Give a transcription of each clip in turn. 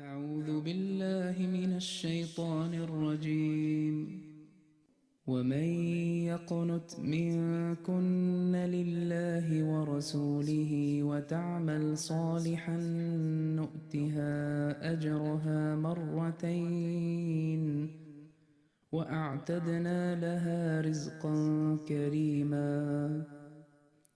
أعوذ بالله من الشيطان الرجيم. ومن يقنت منكن لله ورسوله وتعمل صالحا نؤتها أجرها مرتين وأعتدنا لها رزقا كريما.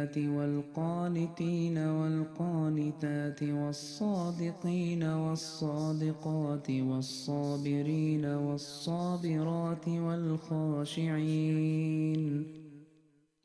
والمؤمنات والقانتين والقانتات والصادقين والصادقات والصابرين والصابرات والخاشعين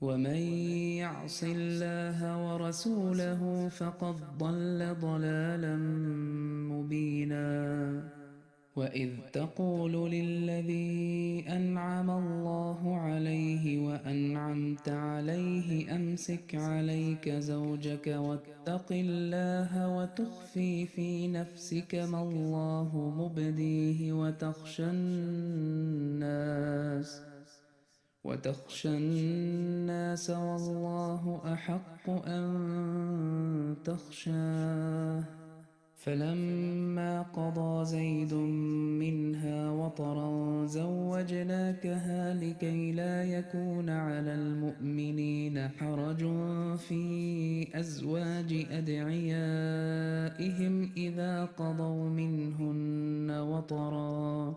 ومن يعص الله ورسوله فقد ضل ضلالا مبينا. وإذ تقول للذي أنعم الله عليه وأنعمت عليه أمسك عليك زوجك واتق الله وتخفي في نفسك ما الله مبديه وتخشى الناس. وتخشى الناس والله أحق أن تخشاه. فلما قضى زيد منها وطرا زوجناكها لكي لا يكون على المؤمنين حرج في أزواج أدعيائهم إذا قضوا منهن وطرا.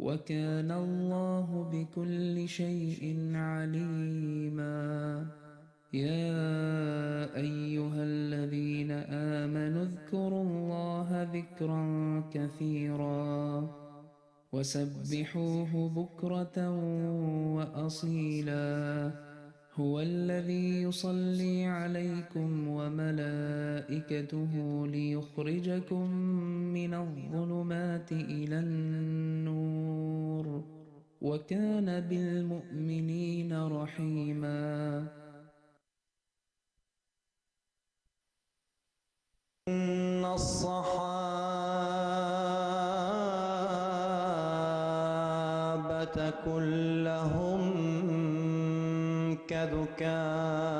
وكان الله بكل شيء عليما. يا أيها الذين آمنوا اذكروا الله ذكرا كثيرا وسبحوه بكرة وأصيلا. هو الذي يصلي عليكم وملائكته ليخرجكم من الظلمات إلى النور وكان بالمؤمنين رحيما. إن الصحابة كذكائي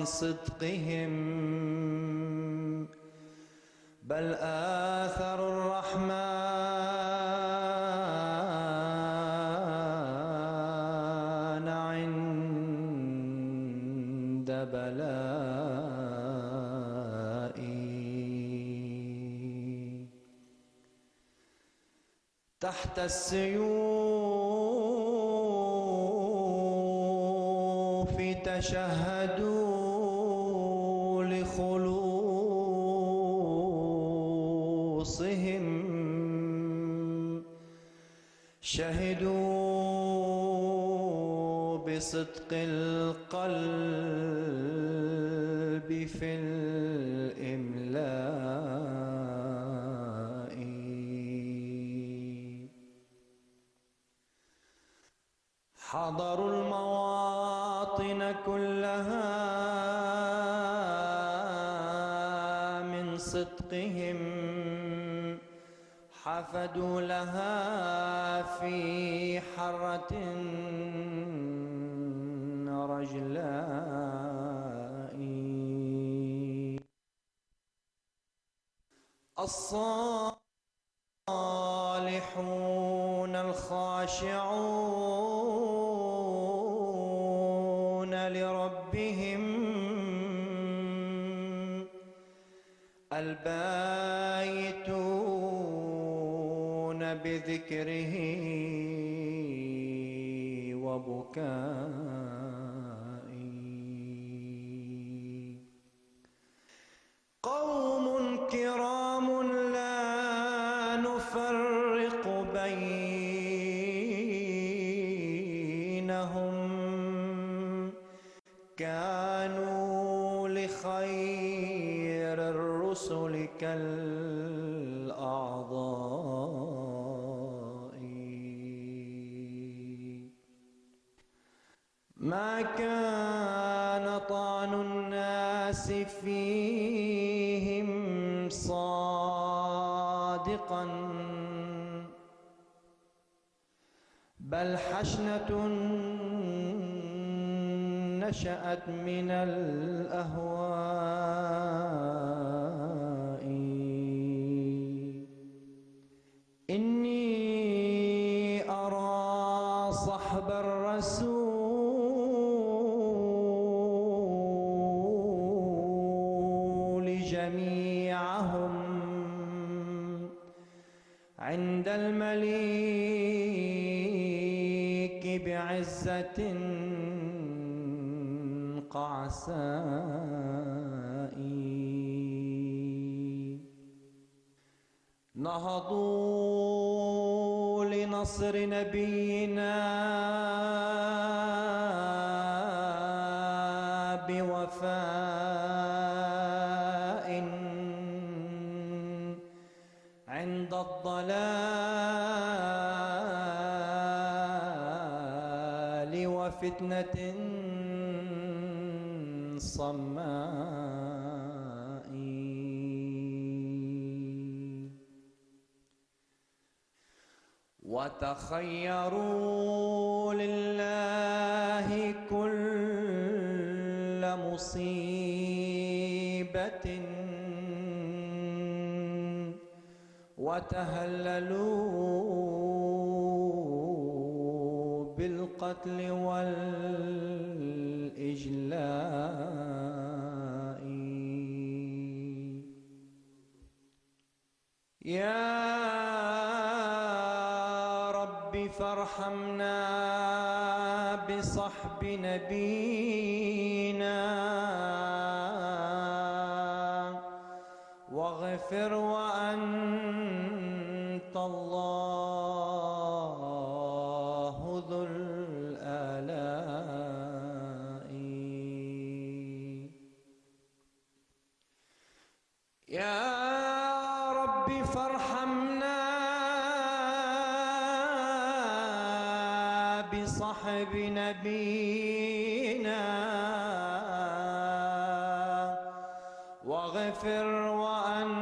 من صدقهم بل آثروا الرحمن عند بلائي. تحت السيوف تشهدوا خلوصهم شهدوا بصدق القلب في حفدوا لها في حرة رجلاء الصالحون الخاشعون لربهم البايتون بذكره وبكائي بل حشنة نشأت من الأهواء قعساء نهضوا لنصر نبينا بوفاء وتخيروا لله كل مصيبة وتهللوا بالقتل والإجلاء. يا نبی واغفر وأنت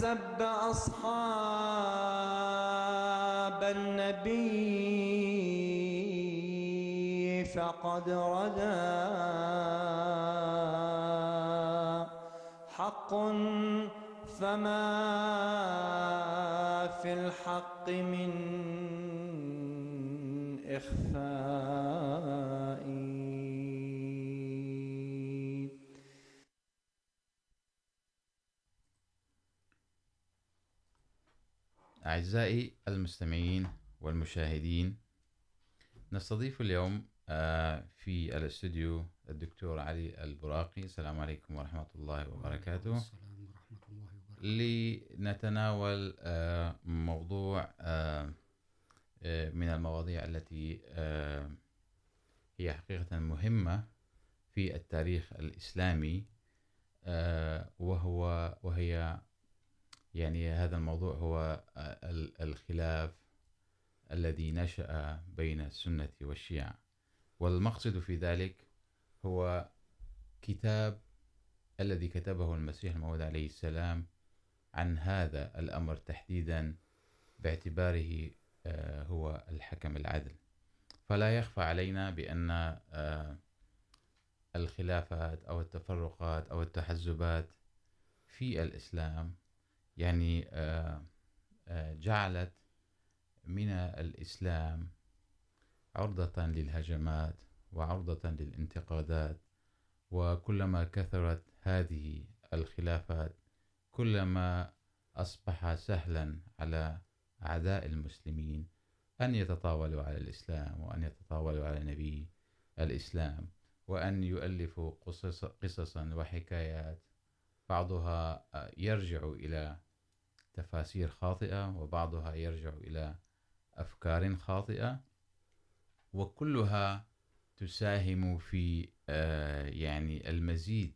سب أعزائي المستمعين والمشاهدين نستضيف اليوم في الاستوديو الدكتور علي البراقي. السلام عليكم ورحمة الله وبركاته. السلام ورحمة الله وبركاته. لنتناول موضوع من المواضيع التي هي حقيقة مهمة في التاريخ الإسلامي وهو وهي يعني هذا الموضوع هو الخلاف الذي نشأ بين السنة والشيعة. والمقصد في ذلك هو كتاب الذي كتبه المسيح الموعود عليه السلام عن هذا الأمر تحديدا باعتباره هو الحكم العدل. فلا يخفى علينا بأن الخلافات أو التفرقات أو التحزبات في الإسلام يعني جعلت من الإسلام عرضة للهجمات وعرضة للانتقادات، وكلما كثرت هذه الخلافات، كلما أصبح سهلا على أعداء المسلمين أن يتطاولوا على الإسلام وأن يتطاولوا على نبي الإسلام وأن يؤلفوا قصص، قصصا وحكايات، بعضها يرجع إلى تفاسير خاطئة، وبعضها يرجع إلى أفكار خاطئة، وكلها تساهم في يعني المزيد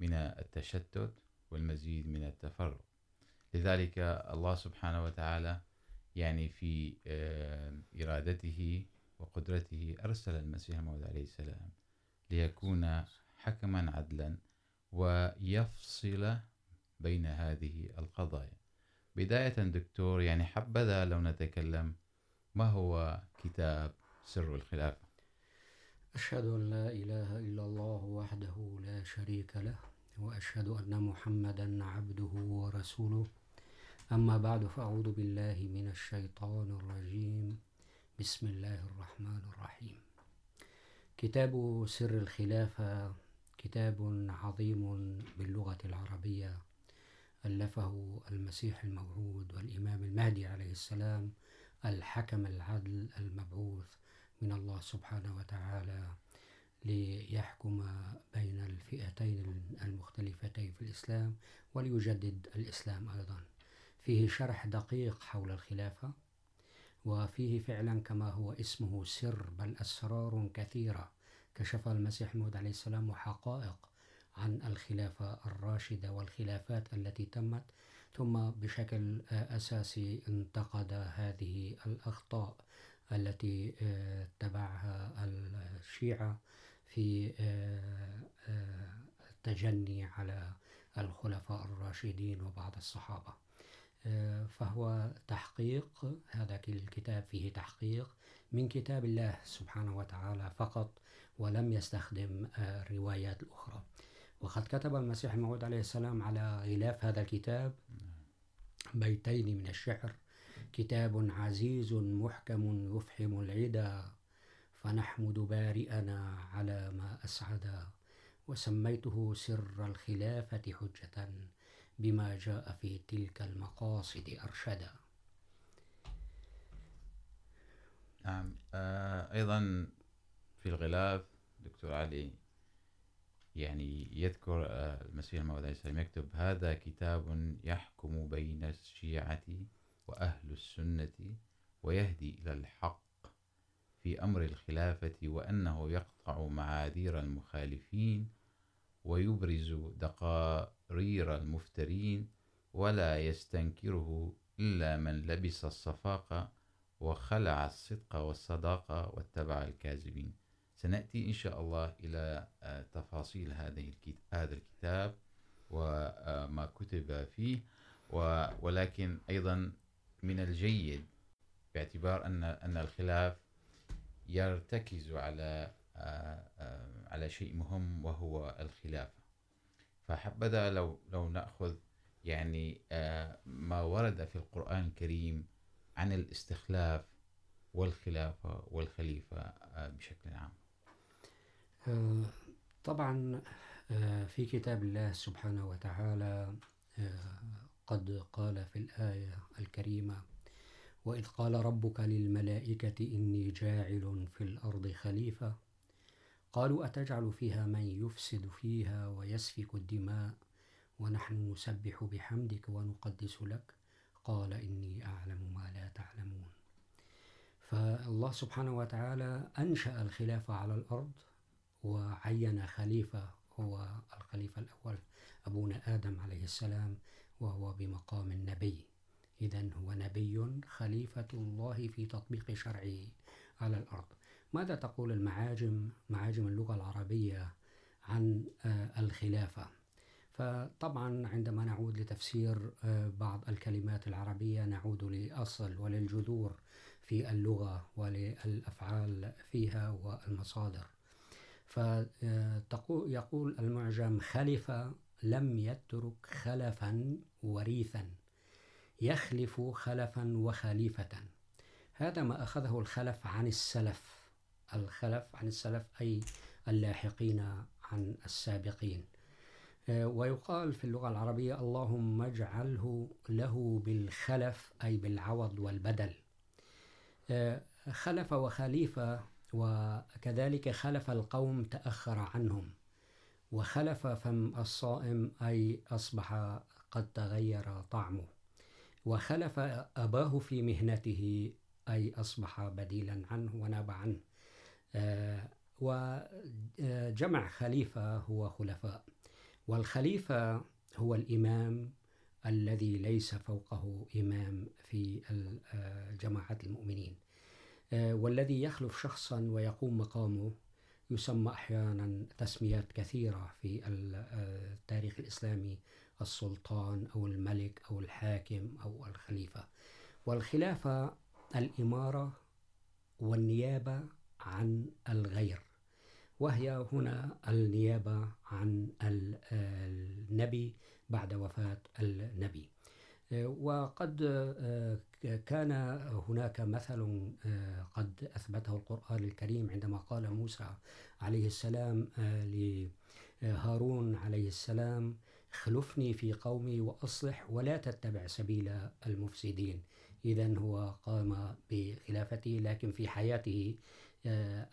من التشتت والمزيد من التفرق لذلك الله سبحانه وتعالى يعني في إرادته وقدرته أرسل المسيح الموعود عليه السلام ليكون حكما عدلا ويفصل بين هذه القضايا. بداية دكتور، يعني حبذا لو نتكلم، ما هو كتاب سر الخلافة؟ أشهد أن لا إله إلا الله وحده لا شريك له، وأشهد أن محمدا عبده ورسوله. أما بعد، فأعوذ بالله من الشيطان الرجيم. بسم الله الرحمن الرحيم. كتاب سر الخلافة كتاب عظيم باللغة العربية. ألفه المسيح الموعود والإمام المهدي عليه السلام الحكم العدل المبعوث من الله سبحانه وتعالى ليحكم بين الفئتين المختلفتين في الإسلام وليجدد الإسلام أيضا. فيه شرح دقيق حول الخلافة، وفيه فعلا كما هو اسمه سر، بل أسرار كثيرة. كشف المسيح الموعود عليه السلام وحقائق عن الخلافة الراشدة والخلافات التي تمت، ثم بشكل أساسي انتقد هذه الأخطاء التي تبعها الشيعة في التجني على الخلفاء الراشدين وبعض الصحابة. فهو تحقيق، هذا الكتاب فيه تحقيق، من كتاب الله سبحانه وتعالى فقط، ولم يستخدم الروايات الأخرى وقد كتب المسيح الموعود عليه السلام على غلاف هذا الكتاب بيتين من الشعر. كتاب عزيز محكم يفحم العدا فنحمد بارئنا على ما أسعد، وسميته سر الخلافة حجة بما جاء في تلك المقاصد أرشدا. نعم أيضا في الغلاف دكتور علي يعني يذكر المسيح الموعود عليه السلام يكتب، هذا كتاب يحكم بين الشيعة وأهل السنة ويهدي إلى الحق في أمر الخلافة وأنه يقطع معاذير المخالفين ويبرز دقارير المفترين ولا يستنكره إلا من لبس الصفاقة وخلع الصدق والصداقة واتبع الكاذبين. سنأتي إن شاء الله إلى تفاصيل هذه هذا الكتاب وما كتب فيه ولكن أيضا من الجيد باعتبار أن أن الخلاف يرتكز على على شيء مهم وهو الخلافة. فحبذا لو لو نأخذ يعني ما ورد في القرآن الكريم عن الاستخلاف والخلافة والخليفة بشكل عام. طبعا في كتاب الله سبحانه وتعالى قد قال في الآية الكريمة وإذ قال ربك للملائكة إني جاعل في الأرض خليفة قالوا أتجعل فيها من يفسد فيها ويسفك الدماء، ونحن نسبح بحمدك ونقدس لك قال إني أعلم ما لا تعلمون فالله سبحانه وتعالى أنشأ الخلافة على الأرض وعين خليفة، هو الخليفة الأول، أبونا آدم عليه السلام، وهو بمقام النبي. إذن هو نبي خليفة الله في تطبيق شرعه على الأرض. ماذا تقول المعاجم، معاجم اللغة العربية عن الخلافة؟ فطبعا عندما نعود لتفسير بعض الكلمات العربية، نعود لأصل وللجذور في اللغة وللأفعال فيها والمصادر. فيقول المعجم خلف لم يترك خلفا وريثا، يخلف خلفا وخليفة. هذا ما أخذه الخلف عن السلف. الخلف عن السلف، أي اللاحقين عن السابقين. ويقال في اللغة العربية، اللهم اجعله له بالخلف، أي بالعوض والبدل. خلف وخليفة وكذلك خلف القوم تأخر عنهم، وخلف فم الصائم، أي أصبح قد تغير طعمه. وخلف أباه في مهنته، أي أصبح بديلا عنه وناب عنه. وجمع خليفة هو خلفاء. والخليفة هو الإمام الذي ليس فوقه إمام في جماعة المؤمنين. والذي يخلف شخصا ويقوم مقامه يسمى أحيانا تسميات كثيرة في التاريخ الإسلامي، السلطان أو الملك أو الحاكم أو الخليفة. والخلافة الإمارة والنيابة عن الغير، وهي هنا النيابة عن النبي بعد وفاة النبي. وقد كان هناك مثل قد أثبته القرآن الكريم عندما قال موسى عليه السلام لهارون عليه السلام خلفني في قومي وأصلح ولا تتبع سبيل المفسدين. إذن هو قام بخلافته، لكن في حياته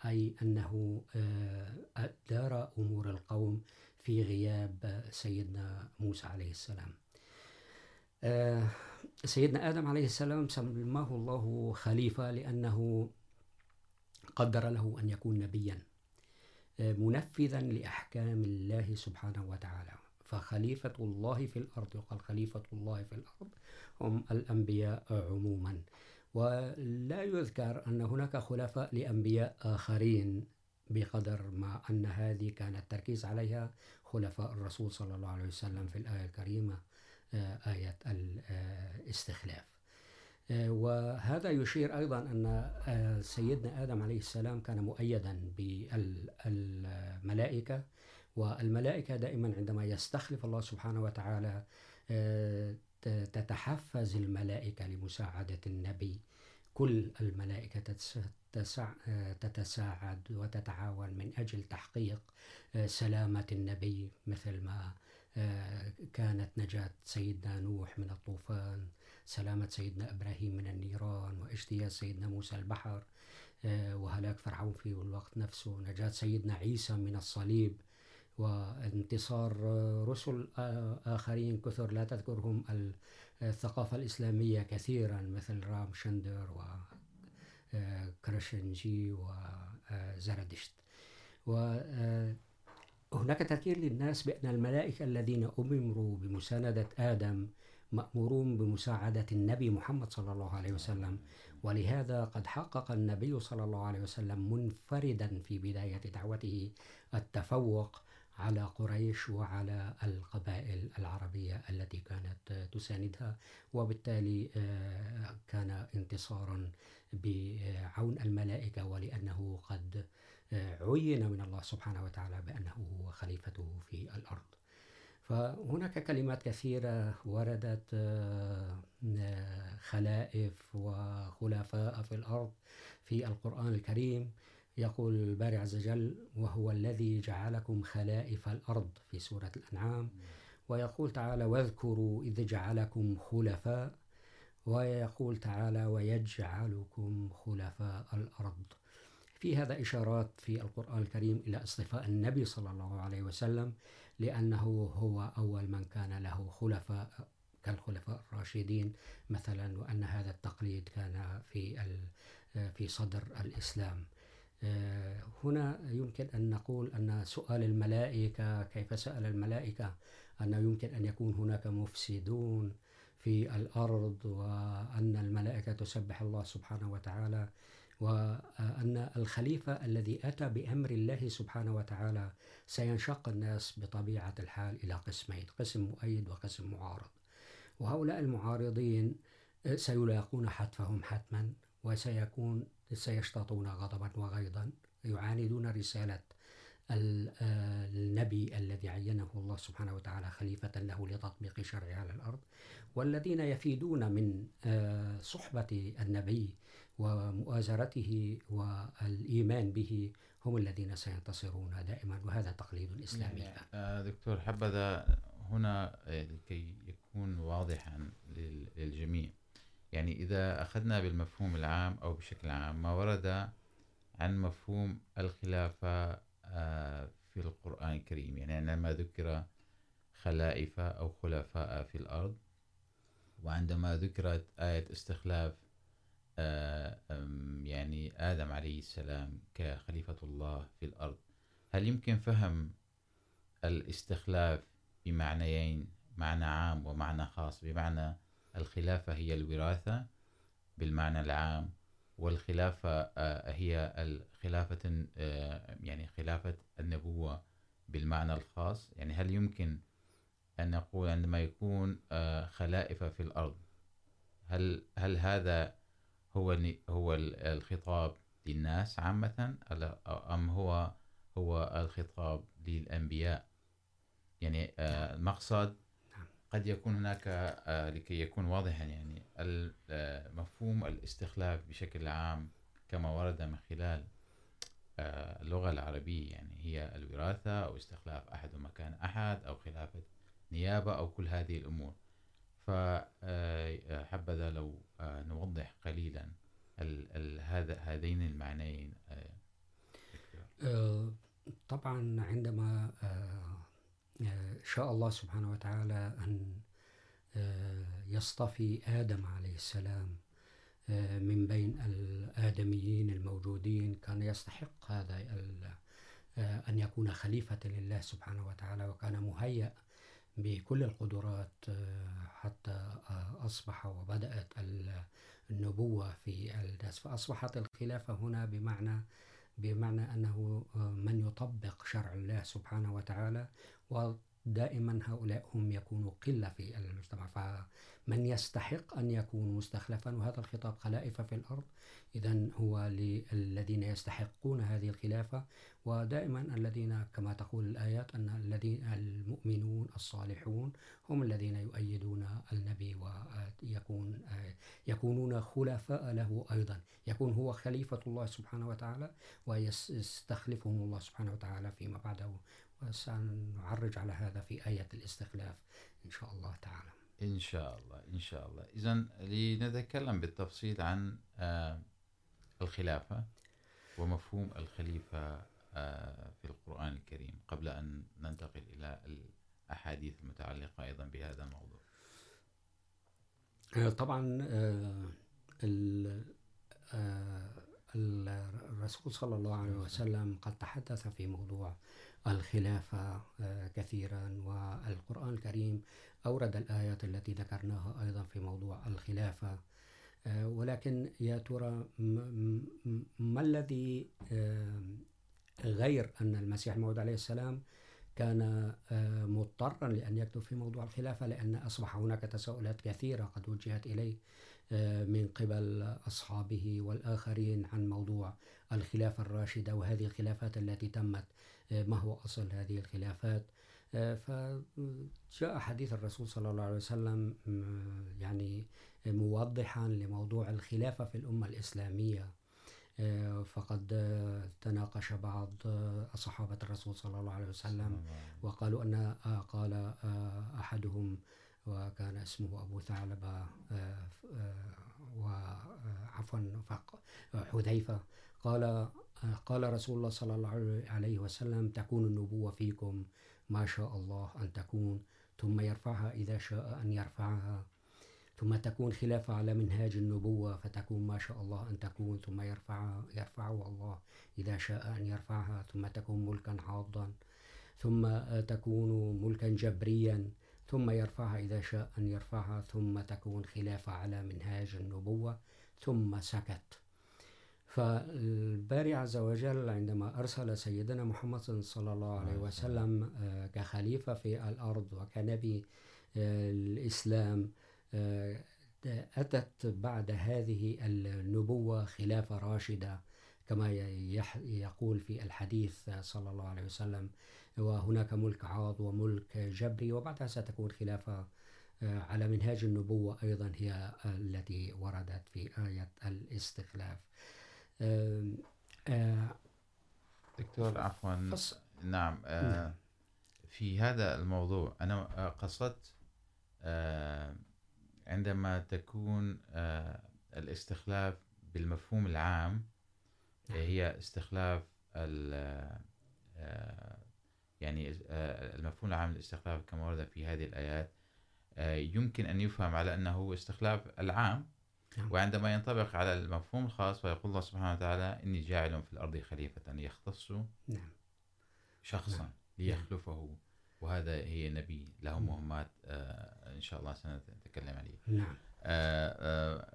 أي أنه دار أمور القوم في غياب سيدنا موسى عليه السلام. سيدنا آدم عليه السلام سماه الله خليفة لأنه قدر له أن يكون نبيا منفذا لأحكام الله سبحانه وتعالى. فخليفة الله في الأرض، وقال خليفة الله في الأرض هم الأنبياء عموما. ولا يذكر أن هناك خلفاء لأنبياء آخرين بقدر ما أن هذه كان التركيز عليها خلفاء الرسول صلى الله عليه وسلم في الآية الكريمة. آية الاستخلاف. وهذا يشير أيضا أن سيدنا آدم عليه السلام كان مؤيدا بالملائكة، والملائكة دائما عندما يستخلف الله سبحانه وتعالى تتحفز الملائكة لمساعدة النبي. كل الملائكة تتساعد وتتعاون من أجل تحقيق سلامة النبي، مثل ما كانت نجاة سيدنا نوح من الطوفان، سلامة سيدنا إبراهيم من النيران، واجتياز سيدنا موسى البحر وهلاك فرعون في الوقت نفسه، نجاة سيدنا عيسى من الصليب، وانتصار رسل آخرين كثر لا تذكرهم الثقافة الإسلامية كثيرا، مثل رام شندر وكرشنجي وزردشت وهناك تذكير للناس بأن الملائكة الذين أمروا بمساندة آدم مأمورون بمساعدة النبي محمد صلى الله عليه وسلم، ولهذا قد حقق النبي صلى الله عليه وسلم منفردا في بداية دعوته التفوق على قريش وعلى القبائل العربية التي كانت تساندها، وبالتالي كان انتصارا بعون الملائكة، ولأنه قد عين من الله سبحانه وتعالى بأنه هو خليفته في الأرض. فهناك كلمات كثيرة وردت، خلائف وخلفاء في الأرض في القرآن الكريم. يقول الباري عز وجل وهو الذي جعلكم خلائف الأرض في سورة الأنعام. ويقول تعالى واذكروا إذ جعلكم خلفاء ويقول تعالى ويجعلكم خلفاء الأرض في هذا إشارات في القرآن الكريم إلى اصطفاء النبي صلى الله عليه وسلم لأنه هو أول من كان له خلفاء كالخلفاء الراشدين مثلا، وأن هذا التقليد كان في في صدر الإسلام. هنا يمكن أن نقول أن سؤال الملائكة، كيف سأل الملائكة؟ أن يمكن أن يكون هناك مفسدون في الأرض، وأن الملائكة تسبح الله سبحانه وتعالى وأن الخليفة الذي أتى بأمر الله سبحانه وتعالى سينشق الناس بطبيعة الحال إلى قسمين، قسم مؤيد وقسم معارض. وهؤلاء المعارضين سيلاقون حتفهم حتما وسيكون سيشتاطون غضبا وغيظا، يعاندون رسالة النبي الذي عينه الله سبحانه وتعالى خليفة له لتطبيق شرعه على الأرض. والذين يفيدون من صحبة النبي ومؤازرته والإيمان به هم الذين سينتصرون دائما، وهذا تقليد إسلامي. دكتور، حبذا هنا لكي يكون واضحا للجميع. يعني إذا أخذنا بالمفهوم العام أو بشكل عام، ما ورد عن مفهوم الخلافة في القرآن الكريم؟ يعني عندما ذكر خلائف أو خلفاء في الأرض، وعندما ذكرت آية استخلاف يعني آدم عليه السلام كخليفة الله في الأرض. هل يمكن فهم الاستخلاف بمعنيين، معنى عام ومعنى خاص؟ بمعنى الخلافة هي الوراثة بالمعنى العام، والخلافة هي الخلافة يعني خلافة النبوة بالمعنى الخاص؟ يعني هل يمكن أن نقول عندما يكون خلائف في الأرض، هل هل هذا هو هو الخطاب للناس عامة أم هو هو الخطاب للأنبياء؟ يعني المقصد قد يكون هناك لكي يكون واضحا يعني مفهوم الاستخلاف بشكل عام كما ورد من خلال اللغة العربية يعني هي الوراثة أو استخلاف أحد مكان أحد أو خلافة نيابة أو كل هذه الأمور. فحبذا لو نوضح قليلا هذا، هذين المعنيين. طبعا عندما شاء الله سبحانه وتعالى أن يصطفي آدم عليه السلام من بين الآدميين الموجودين، كان يستحق هذا أن يكون خليفة لله سبحانه وتعالى، وكان مهيأ بكل القدرات، حتى أصبح وبدأت النبوة في الناس فأصبحت الخلافة هنا بمعنى بمعنى أنه من يطبق شرع الله سبحانه وتعالى ودائما هؤلاء هم يكونوا قلة في المجتمع. فمن يستحق أن يكون مستخلفا، وهذا الخطاب خلائف في الأرض إذا هو للذين يستحقون هذه الخلافة. ودائما الذين، كما تقول الآيات، أن الذين، المؤمنون الصالحون هم الذين يؤيدون النبي، ويكون، يكونون خلفاء له أيضا. يكون هو خليفة الله سبحانه وتعالى، ويستخلفهم الله سبحانه وتعالى فيما بعده. وسنعرج على هذا في آية الاستخلاف إن شاء الله تعالى. إن شاء الله إن شاء الله. إذن لنتكلم بالتفصيل عن الخلافة ومفهوم الخليفة في القرآن الكريم قبل أن ننتقل إلى الأحاديث المتعلقة أيضا بهذا الموضوع. طبعا الرسول صلى الله عليه وسلم قد تحدث في موضوع الخلافة كثيرا. والقرآن الكريم أورد الآيات التي ذكرناها أيضا في موضوع الخلافة. ولكن يا ترى ما الذي غير أن المسيح الموعود عليه السلام كان مضطرا لأن يكتب في موضوع الخلافة؟ لأن أصبح هناك تساؤلات كثيرة قد وجهت إليه من قبل أصحابه والآخرين عن موضوع الخلافة الراشدة وهذه الخلافات التي تمت. ما هو أصل هذه الخلافات؟ فجاء حديث الرسول صلى الله عليه وسلم يعني موضحا لموضوع الخلافة في الأمة الإسلامية. فقد تناقش بعض صحابة الرسول صلى الله عليه وسلم وقالوا أن قال أحدهم وكان اسمه أبو ثعلبة وعفوا حذيفة قال قال رسول الله صلى الله عليه وسلم تكون النبوة فيكم ما شاء الله أن تكون ثم يرفعها إذا شاء أن يرفعها ثم تكون خلافة على منهاج النبوة فتكون ما شاء الله أن تكون ثم يرفعها يرفعها الله إذا شاء أن يرفعها ثم تكون ملكا عاضا ثم تكون ملكا جبريا ثم يرفعها إذا شاء أن يرفعها ثم تكون خلافة على منهاج النبوة، ثم سكت فالباري عز وجل عندما أرسل سيدنا محمد صلى الله عليه وسلم كخليفة في الأرض وكنبي الإسلام أتت بعد هذه النبوة خلافة راشدة، كما يقول في الحديث صلى الله عليه وسلم، وهناك ملك عاض وملك جبري، وبعدها ستكون خلافة على منهاج النبوة أيضا هي التي وردت في آية الاستخلاف. دكتور عفوا. نعم في هذا الموضوع أنا قصدت عندما تكون الاستخلاف بالمفهوم العام هي استخلاف يعني المفهوم العام للاستخلاف كما ورد في هذه الآيات يمكن أن يفهم على أنه استخلاف العام وعندما ينطبق على المفهوم الخاص فيقول الله سبحانه وتعالى إني جاعل في الأرض خليفة يختص شخصا ليخلفه. وهذا هي نبي له مهمات إن شاء الله سنتكلم عليه. نعم.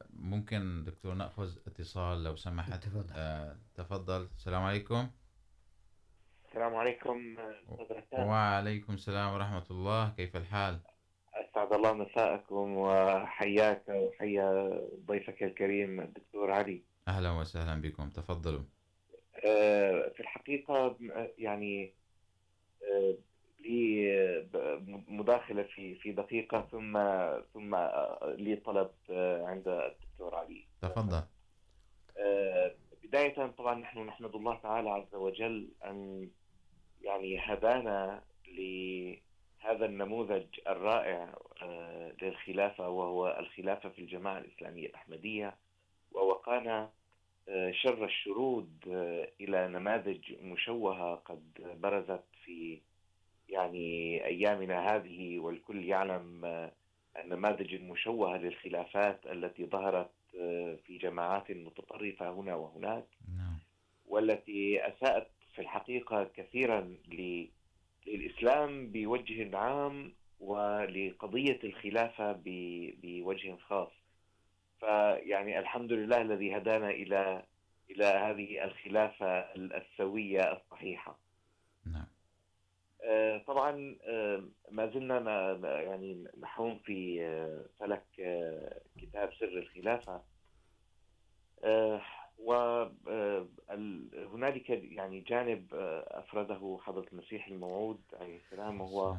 ممكن دكتور نأخذ اتصال لو سمحت؟ تفضل, تفضل. السلام عليكم. السلام عليكم وعليكم السلام ورحمة الله. كيف الحال؟ أسعد الله مساءكم وحياك وحيا ضيفك الكريم الدكتور علي. أهلا وسهلا بكم. تفضلوا. في الحقيقة يعني لي مداخلة في في دقيقة ثم ثم لي طلب عند الدكتور علي. تفضل. بداية طبعا نحن نحمد الله تعالى عز وجل أن يعني هدانا لهذا النموذج الرائع للخلافة وهو الخلافة في الجماعة الإسلامية الأحمدية. ووقانا شر الشرود إلى نماذج مشوهة قد برزت في يعني أيامنا هذه. والكل يعلم النماذج المشوهة للخلافات التي ظهرت في جماعات متطرفة هنا وهناك. نعم. والتي أساءت في الحقيقة كثيرا ل- للإسلام بوجه عام ولقضية الخلافة بوجه خاص. فيعني الحمد لله الذي هدانا إلى إلى هذه الخلافة السوية الصحيحة. نعم. طبعا ما زلنا يعني نحوم في فلك كتاب سر الخلافة. وهنالك يعني جانب آه، أفرده حضرة المسيح الموعود عليه السلام وهو.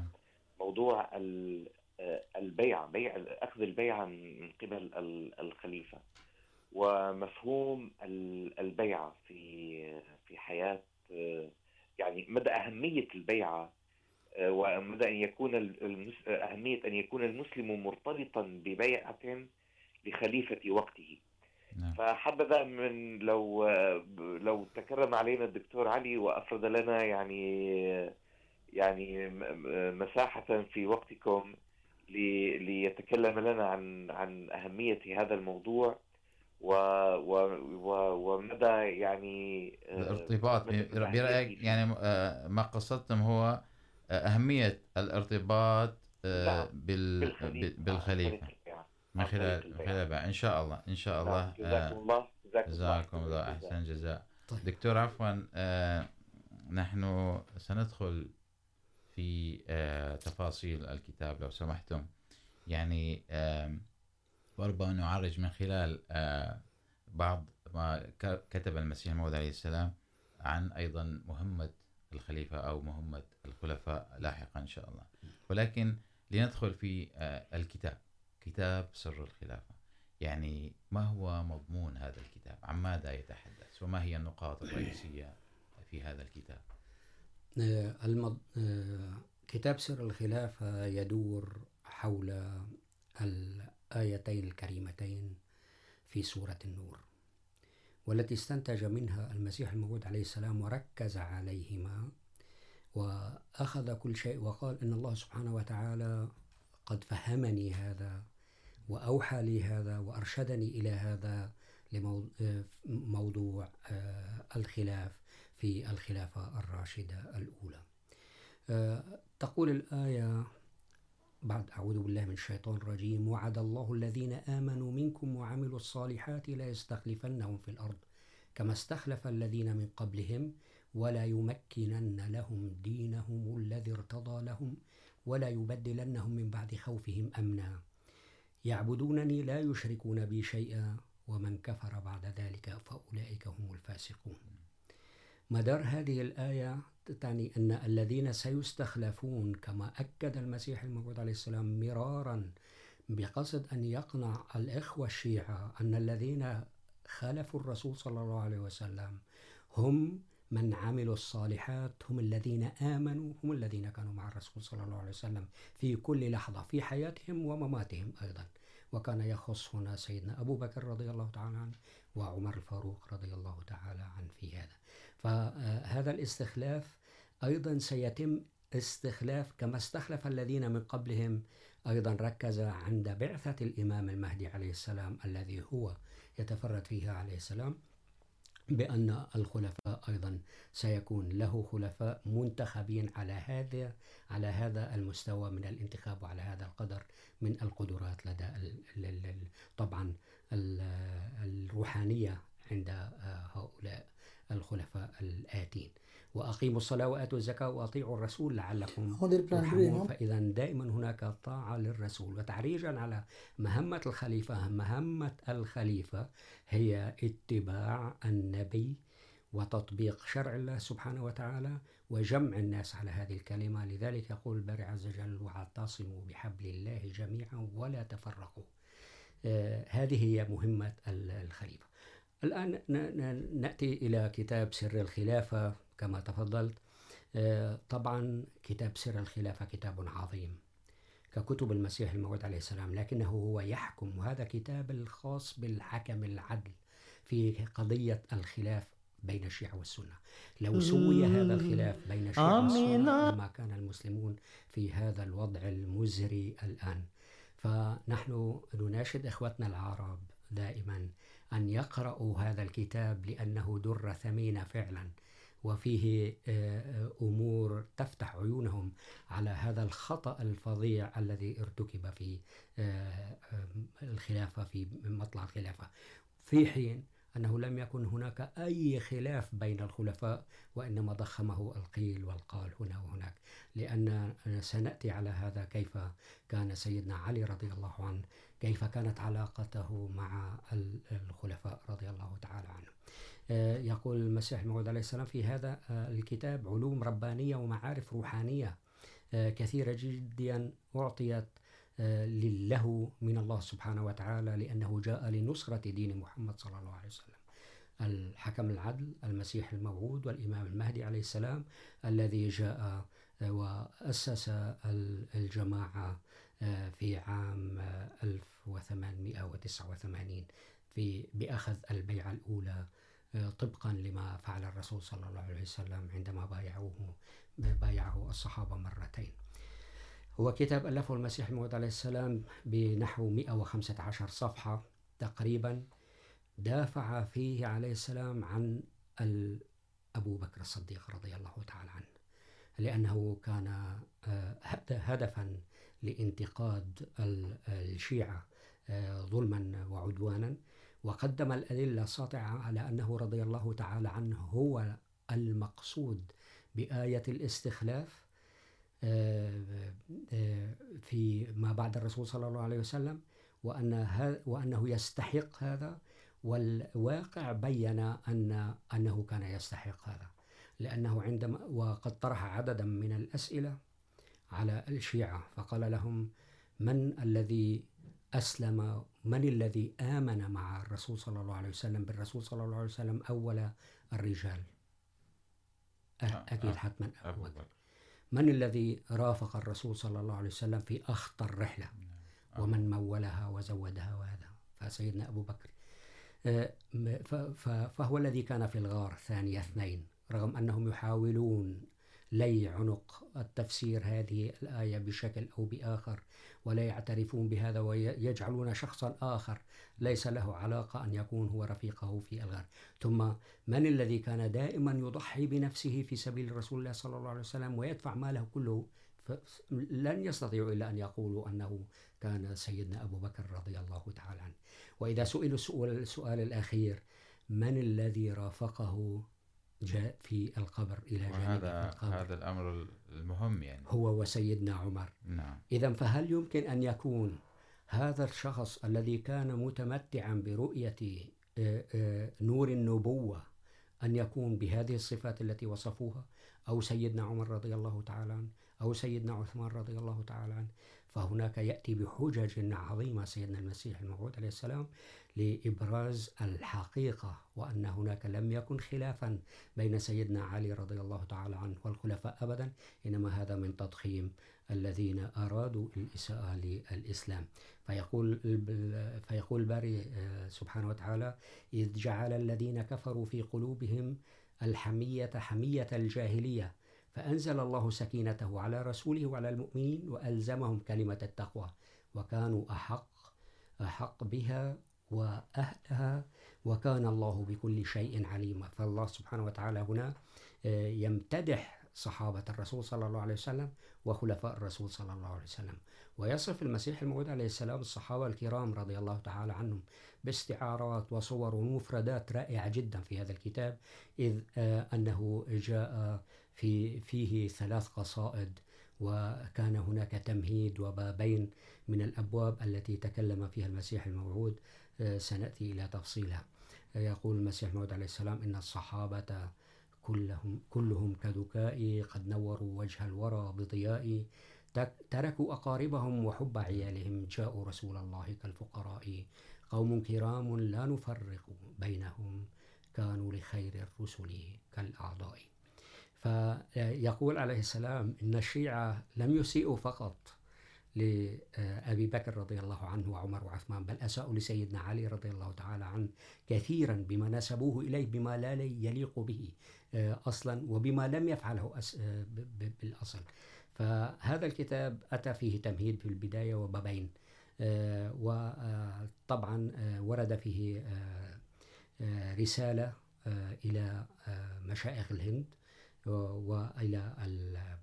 موضوع ال- آه، البيعة بيع أخذ البيعة من قبل ال- الخليفة ومفهوم ال- البيعة في في حياة آه، يعني مدى أهمية البيعة آه، ومدى أن يكون أهمية أن يكون المسلم مرتبطا ببيعة لخليفة وقته نعم. فحبذا من لو لو تكرم علينا الدكتور علي وافرد لنا يعني يعني م- م- مساحة في وقتكم لي- ليتكلم لنا عن عن أهمية هذا الموضوع و و و ومدى يعني الارتباط. مدى ب- برأيك أهميته. يعني ما قصدتم هو أهمية الارتباط آه، من خلال من. خلال البيع. إن شاء الله إن شاء الله جزاكم آه، الله جزاكم الله. أحسن جزاء طيب. دكتور عفوا آه، نحن سندخل في آه، تفاصيل الكتاب لو سمحتم يعني آم، وربما نعرج من خلال آه، بعض ما ك- كتب المسيح الموعود عليه السلام عن أيضا مهمة الخليفة أو مهمة الخلفاء لاحقا إن شاء الله ولكن لندخل في آه، الكتاب كتاب سر الخلافة. يعني ما هو مضمون هذا الكتاب؟ عن ماذا يتحدث؟ وما هي النقاط الرئيسية في هذا الكتاب؟ المض... كتاب سر الخلافة يدور حول الآيتين الكريمتين في سورة النور، والتي استنتج منها المسيح الموعود عليه السلام وركز عليهما وأخذ كل شيء وقال إن الله سبحانه وتعالى قد فهمني هذا وأوحى لي هذا وأرشدني إلى هذا لموضوع الخلاف في الخلافة الراشدة الأولى. تقول الآية بعد، أعوذ بالله من الشيطان الرجيم وعد الله الذين آمنوا منكم وعملوا الصالحات لا يستخلفنهم في الأرض كما استخلف الذين من قبلهم، ولا يمكنن لهم دينهم الذي ارتضى لهم، ولا يبدلنهم من بعد خوفهم أمنا. يعبدونني لا يشركون بي شيئا، ومن كفر بعد ذلك فأولئك هم الفاسقون. مدار هذه الآية تعني أن الذين سيستخلفون، كما أكد المسيح الموعود عليه السلام مرارا بقصد أن يقنع الإخوة الشيعة أن الذين خالفوا الرسول صلى الله عليه وسلم هم من عملوا الصالحات هم الذين آمنوا، هم الذين كانوا مع الرسول صلى الله عليه وسلم في كل لحظة، في حياتهم ومماتهم أيضا. وكان يخص هنا سيدنا أبو بكر رضي الله تعالى عنه وعمر الفاروق رضي الله تعالى عنه في هذا. فهذا الاستخلاف أيضا سيتم استخلاف كما استخلف الذين من قبلهم. أيضا ركز عند بعثة الإمام المهدي عليه السلام الذي هو يتفرد فيها عليه السلام. بأن الخلفاء أيضا سيكون له خلفاء منتخبين على هذا على هذا المستوى من الانتخاب وعلى هذا القدر من القدرات لدى ال ال ال طبعا ال، الروحانية عند هؤلاء الخلفاء الآتين. وأقيموا الصلاة وآتوا الزكاة وأطيعوا الرسول لعلكم فإذا دائما هناك طاعة للرسول وتعريجا على مهمة الخليفة. مهمة الخليفة هي اتباع النبي وتطبيق شرع الله سبحانه وتعالى وجمع الناس على هذه الكلمة. لذلك يقول الباري عز وجل واعتصموا بحبل الله جميعا ولا تفرقوا آه هذه هي مهمة الخليفة. الآن نأتي إلى كتاب سر الخلافة. كما تفضلت. طبعا كتاب سر الخلافة كتاب عظيم ككتب المسيح الموعود عليه السلام لكنه هو يحكم وهذا كتاب الخاص بالحكم العدل في قضية الخلاف بين الشيعة والسنة. لو سوي هذا الخلاف بين الشيعة والسنة لما كان المسلمون في هذا الوضع المزري الآن. فنحن نناشد إخوتنا العرب دائما أن يقرأوا هذا الكتاب لأنه درة ثمينة فعلا. وفيه أمور تفتح عيونهم على هذا الخطأ الفظيع الذي ارتكب في الخلافة، في مطلع الخلافة. في حين أنه لم يكن هناك أي خلاف بين الخلفاء، وإنما ضخمه القيل والقال هنا وهناك. لأن سنأتي على هذا كيف كان سيدنا علي رضي الله عنه، كيف كانت علاقته مع الخلفاء رضي الله تعالى عنهم. يقول المسيح الموعود عليه السلام في هذا الكتاب علوم ربانية ومعارف روحانية كثيرة جدا أعطيت له من الله سبحانه وتعالى لأنه جاء لنصرة دين محمد صلى الله عليه وسلم. الحكم العدل، المسيح الموعود، والإمام المهدي عليه السلام الذي جاء وأسس الجماعة في عام 1889 في بأخذ البيعة الأولى طبقا لما فعل الرسول صلى الله عليه وسلم عندما بايعوه، بايعه الصحابة مرتين. هو كتاب ألفه المسيح الموعود عليه السلام بنحو 115 صفحة تقريبا دافع فيه عليه السلام عن أبو بكر الصديق رضي الله تعالى عنه، لأنه كان هدفا لانتقاد الشيعة ظلما وعدوانا. وقدم الأدلة الساطعة على أنه رضي الله تعالى عنه هو المقصود بآية الاستخلاف في ما بعد الرسول صلى الله عليه وسلم، وأن وأنه يستحق هذا، والواقع بين أن أنه كان يستحق هذا، لأنه عندما، وقد طرح عددا من الأسئلة على الشيعة، فقال لهم من الذي أسلم من الذي آمن مع الرسول صلى الله عليه وسلم بالرسول صلى الله عليه وسلم أول الرجال؟ أكيد حتما بكر من الذي رافق الرسول صلى الله عليه وسلم في أخطر رحلة ومن مولها وزودها وهذا. فسيدنا أبو بكر. فهو الذي كان في الغار ثاني اثنين رغم أنهم يحاولون لي عنق التفسير هذه الآية بشكل أو بآخر، ولا يعترفون بهذا ويجعلون شخصا آخر. ليس له علاقة أن يكون هو رفيقه في الغار ثم من الذي كان دائما يضحي بنفسه في سبيل رسول الله صلى الله عليه وسلم ويدفع ماله كله لن يستطيعوا إلا أن يقولوا أنه كان سيدنا أبو بكر رضي الله تعالى عنه. وإذا سئلوا السؤال الأخير، من الذي رافقه جاء في القبر إلى جانب القبر. هذا الأمر المهم يعني. هو وسيدنا عمر. نعم. إذا فهل يمكن أن يكون هذا الشخص الذي كان متمتعا برؤية نور النبوة أن يكون بهذه الصفات التي وصفوها؟ أو سيدنا عمر رضي الله تعالى عنه أو سيدنا عثمان رضي الله تعالى عنه. فهناك يأتي بحجج عظيمة سيدنا المسيح الموعود عليه السلام لإبراز الحقيقة، وأن هناك لم يكن خلافا بين سيدنا علي رضي الله تعالى عنه والخلفاء أبدا، إنما هذا من تضخيم الذين أرادوا الإساءة للإسلام. فيقول فيقول باري سبحانه وتعالى إذ جعل الذين كفروا في قلوبهم الحمية حمية الجاهلية فأنزل الله سكينته على رسوله وعلى المؤمنين وألزمهم كلمة التقوى وكانوا أحق أحق بها وأهلها وكان الله بكل شيء عليما. فالله سبحانه وتعالى هنا يمتدح صحابة الرسول صلى الله عليه وسلم وخلفاء الرسول صلى الله عليه وسلم. ويصف المسيح الموعود عليه السلام الصحابة الكرام رضي الله تعالى عنهم باستعارات وصور ومفردات رائعة جدا في هذا الكتاب، إذ أنه جاء في، فيه ثلاث قصائد، وكان هناك تمهيد وبابين من الأبواب التي تكلم فيها المسيح الموعود سنأتي إلى تفصيلها. يقول المسيح الموعود عليه السلام إن الصحابة كلهم كلهم كذكاء قد نوروا وجه الورى بضياء تركوا أقاربهم وحب عيالهم، جاءوا رسول الله كالفقراء، قوم كرام لا نفرق بينهم، كانوا لخير الرسل كالأعضاء. فيقول عليه السلام إن الشيعة لم يسيئوا فقط لأبي بكر رضي الله عنه وعمر وعثمان، بل أساءوا لسيدنا علي رضي الله تعالى عنه كثيرا بما نسبوه إليه، بما لا يليق به أصلا، وبما لم يفعله بالأصل. فهذا الكتاب أتى فيه تمهيد في البداية وبابين وطبعا ورد فيه رسالة إلى مشائخ الهند. وإلى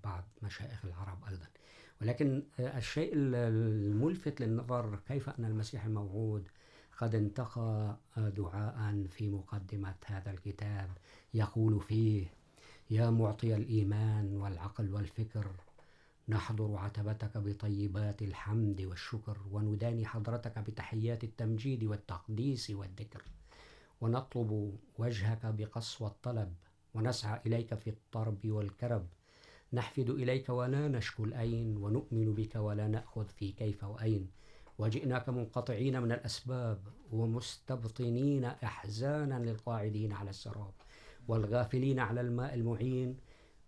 بعض مشائخ العرب أيضا. ولكن الشيء الملفت للنظر كيف أن المسيح الموعود قد انتقى دعاء في مقدمة هذا الكتاب يقول فيه يا معطي الإيمان والعقل والفكر، نحضر عتبتك بطيبات الحمد والشكر، ونداني حضرتك بتحيات التمجيد والتقديس والذكر، ونطلب وجهك بقسوة الطلب ونسعى إليك في الطرب والكرب. نحفد إليك ولا نشكو الأين ونؤمن بك ولا نأخذ في كيف وأين. وجئناك منقطعين من الأسباب ومستبطنين أحزانا للقاعدين على السراب والغافلين على الماء المعين.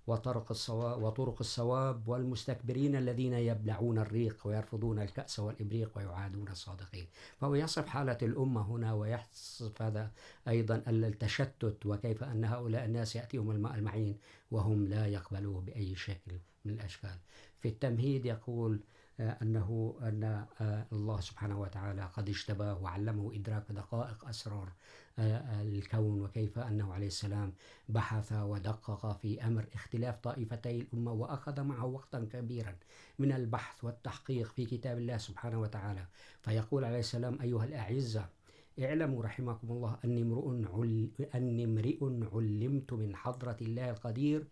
وطرق الصواب وطرق الصواب والمستكبرين الذين يبلعون الريق ويرفضون الكأس والإبريق ويعادون الصادقين. فهو يصف حالة الأمة هنا ويصف هذا أيضا التشتت وكيف أن هؤلاء الناس يأتيهم الماء المعين وهم لا يقبلوه بأي شكل من الأشكال. في التمهيد يقول أنه أن الله سبحانه وتعالى قد اجتباه وعلمه إدراك دقائق أسرار الكون وكيف أنه عليه السلام بحث ودقق في أمر اختلاف طائفتي الأمة وأخذ معه وقتا كبيرا من البحث والتحقيق في كتاب الله سبحانه وتعالى. فيقول عليه السلام أيها الأعزة، اعلموا رحمكم الله أني امرؤ عل... أني امرئ علمت من حضرة الله القدير،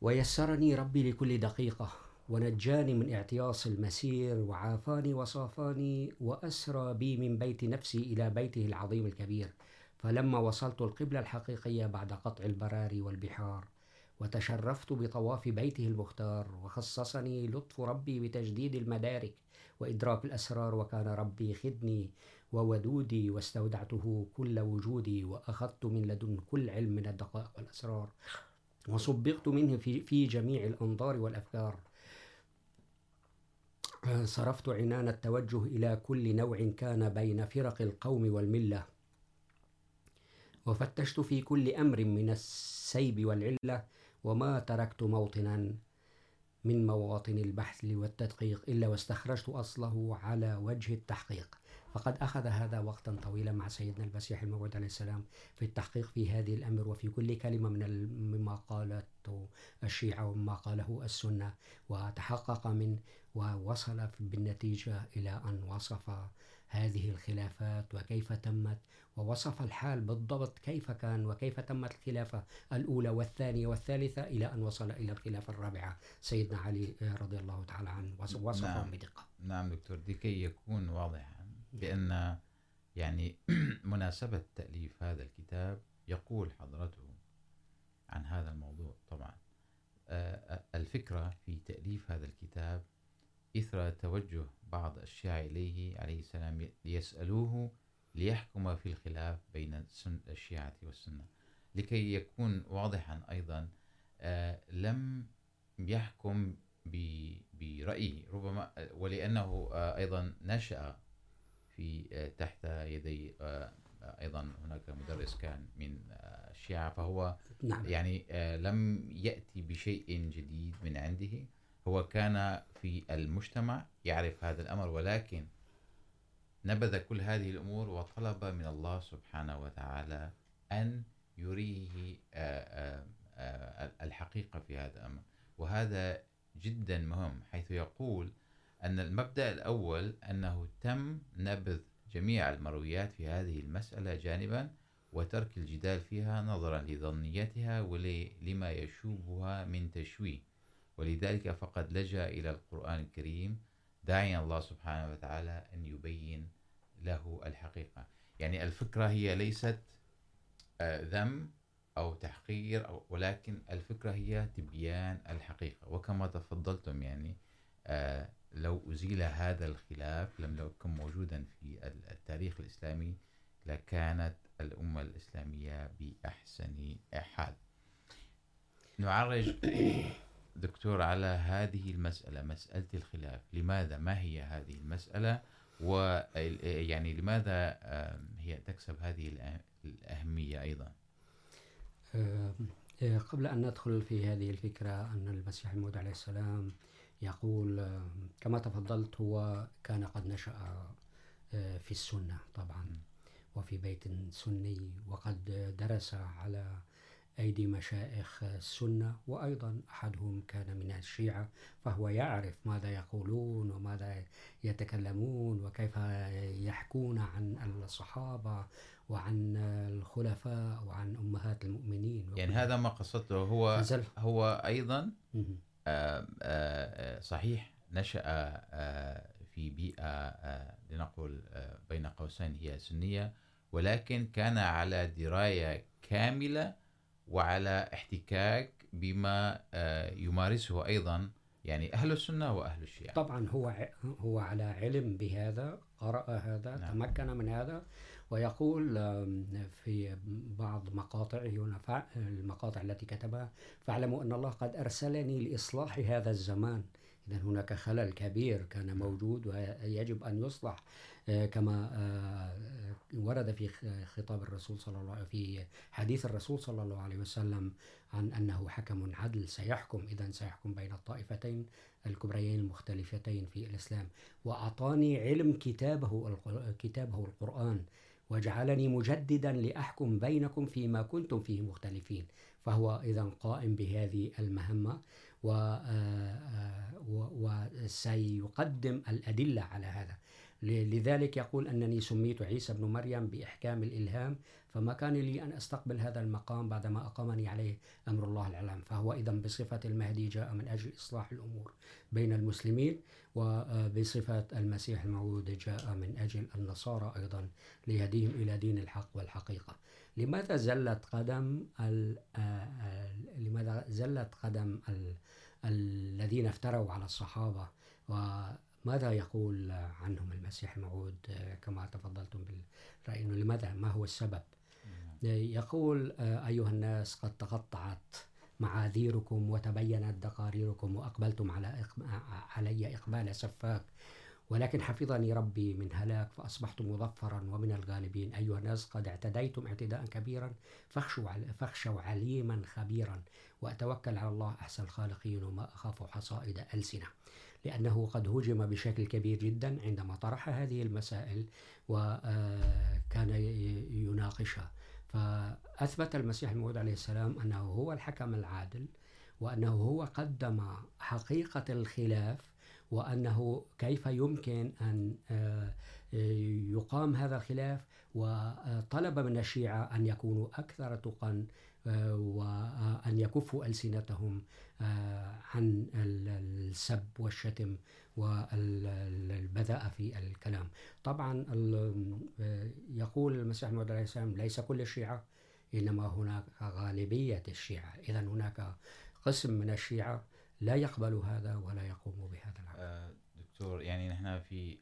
ويسرني ربي لكل دقيقة. ونجاني من اعتياص المسير وعافاني وصافاني وأسرى بي من بيت نفسي إلى بيته العظيم الكبير. فلما وصلت القبلة الحقيقية بعد قطع البراري والبحار وتشرفت بطواف بيته المختار وخصصني لطف ربي بتجديد المدارك وإدراك الأسرار وكان ربي خدني وودودي واستودعته كل وجودي وأخذت من لدن كل علم من الدقائق والأسرار وصبغت منه في, في جميع الأنظار والأفكار. صرفت عنان التوجه إلى كل نوع كان بين فرق القوم والملة. وفتشت في كل أمر من السيب والعلة، وما تركت موطنا من مواطن البحث والتدقيق إلا واستخرجت أصله على وجه التحقيق. فقد أخذ هذا وقتا طويلا مع سيدنا المسيح الموعود عليه السلام في التحقيق في هذه الأمر وفي كل كلمة من مما قالته الشيعة وما قاله السنة وتحقق من ووصل بالنتيجة إلى أن وصف هذه الخلافات وكيف تمت ووصف الحال بالضبط كيف كان وكيف تمت الخلافة الأولى والثانية والثالثة إلى أن وصل إلى الخلافة الرابعة. سيدنا علي رضي الله تعالى عنه وصفهم نعم. بدقة. نعم دكتور لكي يكون واضحا. بأن، يعني مناسبة تأليف هذا الكتاب يقول حضرته عن هذا الموضوع طبعا. الفكرة في تأليف هذا الكتاب إثر توجه بعض الشيعة إليه عليه السلام ليسألوه ليحكم في الخلاف بين الشيعة والسنة. لكي يكون واضحا أيضا لم يحكم برأيه، ربما، ولأنه أيضا نشأ في تحت يدي أيضا هناك مدرس كان من الشيعة فهو نعم. يعني لم يأتي بشيء جديد من عنده هو كان في المجتمع يعرف هذا الأمر ولكن نبذ كل هذه الأمور وطلب من الله سبحانه وتعالى أن يريه الحقيقة في هذا الأمر وهذا جدا مهم حيث يقول أن المبدأ الأول أنه تم نبذ جميع المرويات في هذه المسألة جانبا وترك الجدال فيها نظرا لظنيتها ولما يشوبها من تشويه. ولذلك فقد لجأ إلى القرآن الكريم داعيا الله سبحانه وتعالى أن يبين له الحقيقة. يعني الفكرة هي ليست ذم أو تحقير أو ولكن الفكرة هي تبيان الحقيقة. وكما تفضلتم يعني لو أزيل هذا الخلاف لم يكن موجودا في التاريخ الإسلامي، لكانت الأمة الإسلامية بأحسن حال. نعرج دكتور على هذه المسألة، مسألة الخلاف. لماذا؟ ما هي هذه المسألة؟ ويعني لماذا هي تكسب هذه الأهمية أيضا؟ قبل أن ندخل في هذه الفكرة، أن المسيح الموعود عليه السلام يقول كما تفضلت هو كان قد نشأ في السنة طبعا وفي بيت سني وقد درس على أيدي مشائخ السنة وأيضا أحدهم كان من الشيعة فهو يعرف ماذا يقولون وماذا يتكلمون وكيف يحكون عن الصحابة وعن الخلفاء وعن أمهات المؤمنين يعني هذا ما قصدته هو. هو أيضا صحيح نشأ في بيئة لنقول بين قوسين هي سنية ولكن كان على دراية كاملة وعلى احتكاك بما يمارسه أيضا يعني أهل السنة وأهل الشيعة طبعا هو هو على علم بهذا قرأ هذا نعم. تمكن من هذا ويقول في بعض مقاطعه المقاطع التي كتبها فاعلموا أن الله قد أرسلني لإصلاح هذا الزمان. إذا هناك خلل كبير كان موجود ويجب أن يصلح كما ورد في خطاب الرسول صلى الله عليه في حديث الرسول صلى الله عليه وسلم عن أنه حكم عدل سيحكم إذا سيحكم بين الطائفتين الكبريين المختلفتين في الإسلام. وأعطاني علم كتابه كتابه القرآن. وجعلني مجددا لأحكم بينكم فيما كنتم فيه مختلفين. فهو إذا قائم بهذه المهمة وسيقدم الأدلة على هذا. لذلك يقول أنني سميت عيسى بن مريم بإحكام الإلهام، فما كان لي أن أستقبل هذا المقام بعدما أقامني عليه أمر الله العلام فهو إذا بصفة المهدي جاء من أجل إصلاح الأمور بين المسلمين وبصفة المسيح الموعود جاء من أجل النصارى أيضا ليهديهم إلى دين الحق والحقيقة. لماذا زلت قدم لماذا زلت قدم الذين افتروا على الصحابة؟ وماذا يقول عنهم المسيح الموعود كما تفضلتم بالرأي إنه لماذا ما هو السبب؟ يقول أيها الناس قد تقطعت معاذيركم وتبينت دقاريركم وأقبلتم على علي إقبال سفاك ولكن حفظني ربي من هلاك فأصبحت مظفرا ومن الغالبين. أيها الناس قد اعتديتم اعتداء كبيرا فاخشوا فاخشوا عليما خبيرا وأتوكل على الله أحسن الخالقين وما أخاف حصائد ألسنة. لأنه قد هجم بشكل كبير جدا عندما طرح هذه المسائل وكان يناقشها. فأثبت المسيح الموعود عليه السلام أنه هو الحكم العادل وأنه هو قدم حقيقة الخلاف وأنه كيف يمكن أن يقام هذا الخلاف وطلب من الشيعة أن يكونوا أكثر تقا وأن يكفوا ألسنتهم عن السب والشتم والبذاءة في الكلام. طبعا يقول المسيح الموعود عليه السلام، ليس كل الشيعة، إنما هناك غالبية الشيعة. إذا هناك قسم من الشيعة لا يقبل هذا ولا يقوم بهذا العمل. دكتور، يعني نحن في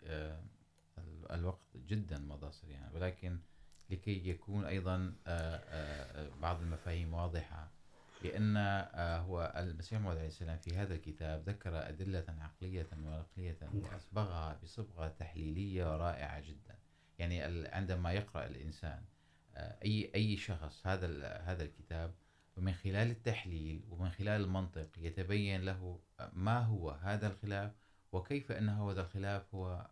الوقت جدا مضى سريعا، ولكن لكي يكون أيضا بعض المفاهيم واضحة. لأن هو المسيح موعود عليه السلام في هذا الكتاب ذكر أدلة عقلية ونقلية وأصبغها بصبغة تحليلية رائعة جدا. يعني عندما يقرأ الإنسان أي أي شخص هذا هذا الكتاب، ومن خلال التحليل ومن خلال المنطق يتبين له ما هو هذا الخلاف وكيف أن هذا الخلاف هو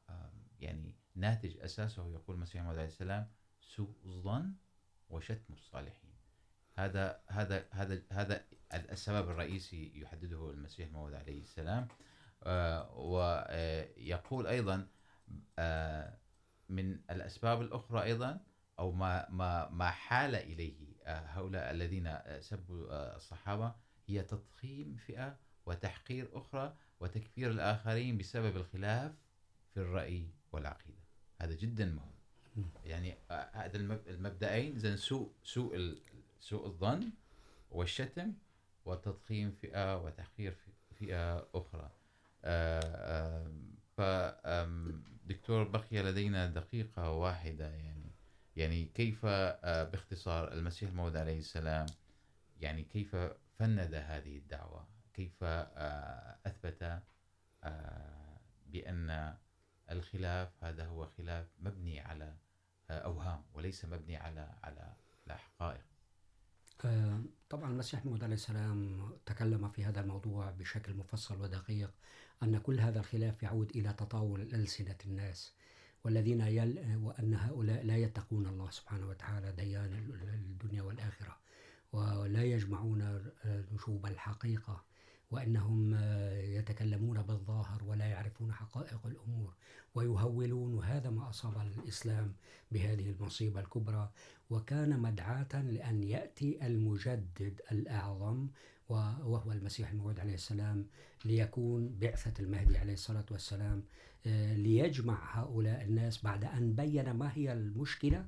يعني ناتج أساسه، يقول المسيح عليه السلام سوء الظن وشتم الصالحين. هذا هذا هذا هذا السبب الرئيسي يحدده المسيح الموعود عليه السلام. ويقول أيضا من الأسباب الأخرى أيضا، أو ما ما ما حال إليه هؤلاء الذين سبوا الصحابة، هي تضخيم فئة وتحقير أخرى وتكفير الآخرين بسبب الخلاف في الرأي والعقيدة. هذا جدا مهم. يعني هذا المبدأين، زين سوء سوء سوء الظن والشتم وتضخيم فئة وتحقير فئة أخرى. ف دكتور، بقي لدينا دقيقة واحدة يعني. يعني كيف باختصار المسيح الموعود عليه السلام، يعني كيف فند هذه الدعوة؟ كيف أثبت بأن الخلاف، هذا هو خلاف مبني على أوهام وليس مبني على على على حقائق. طبعا المسيح موعود عليه السلام، تكلم في هذا الموضوع بشكل مفصل ودقيق أن كل هذا الخلاف يعود إلى تطاول ألسنة الناس والذين يل... وأن هؤلاء لا يتقون الله سبحانه وتعالى ديان الدنيا والآخرة، ولا يجمعون نشوب الحقيقة. وأنهم يتكلمون بالظاهر ولا يعرفون حقائق الأمور ويهولون وهذا ما أصاب الإسلام بهذه المصيبة الكبرى. وكان مدعاة لأن يأتي المجدد الأعظم وهو المسيح الموعود عليه السلام، ليكون بعثة المهدي عليه الصلاة والسلام ليجمع هؤلاء الناس بعد أن بين ما هي المشكلة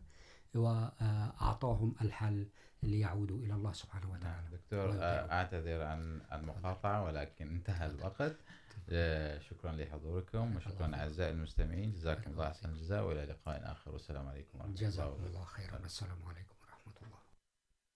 وأعطاهم الحل ليعودوا إلى الله سبحانه وتعالى. دكتور أعتذر عن المقاطعة ولكن انتهى الوقت. شكرا لحضوركم وشكرا أعزائي المستمعين. جزاكم الله أحسن الجزاء وإلى لقاء آخر. والسلام عليكم ورحمة الله جزاكم الله خيرا. والسلام عليكم.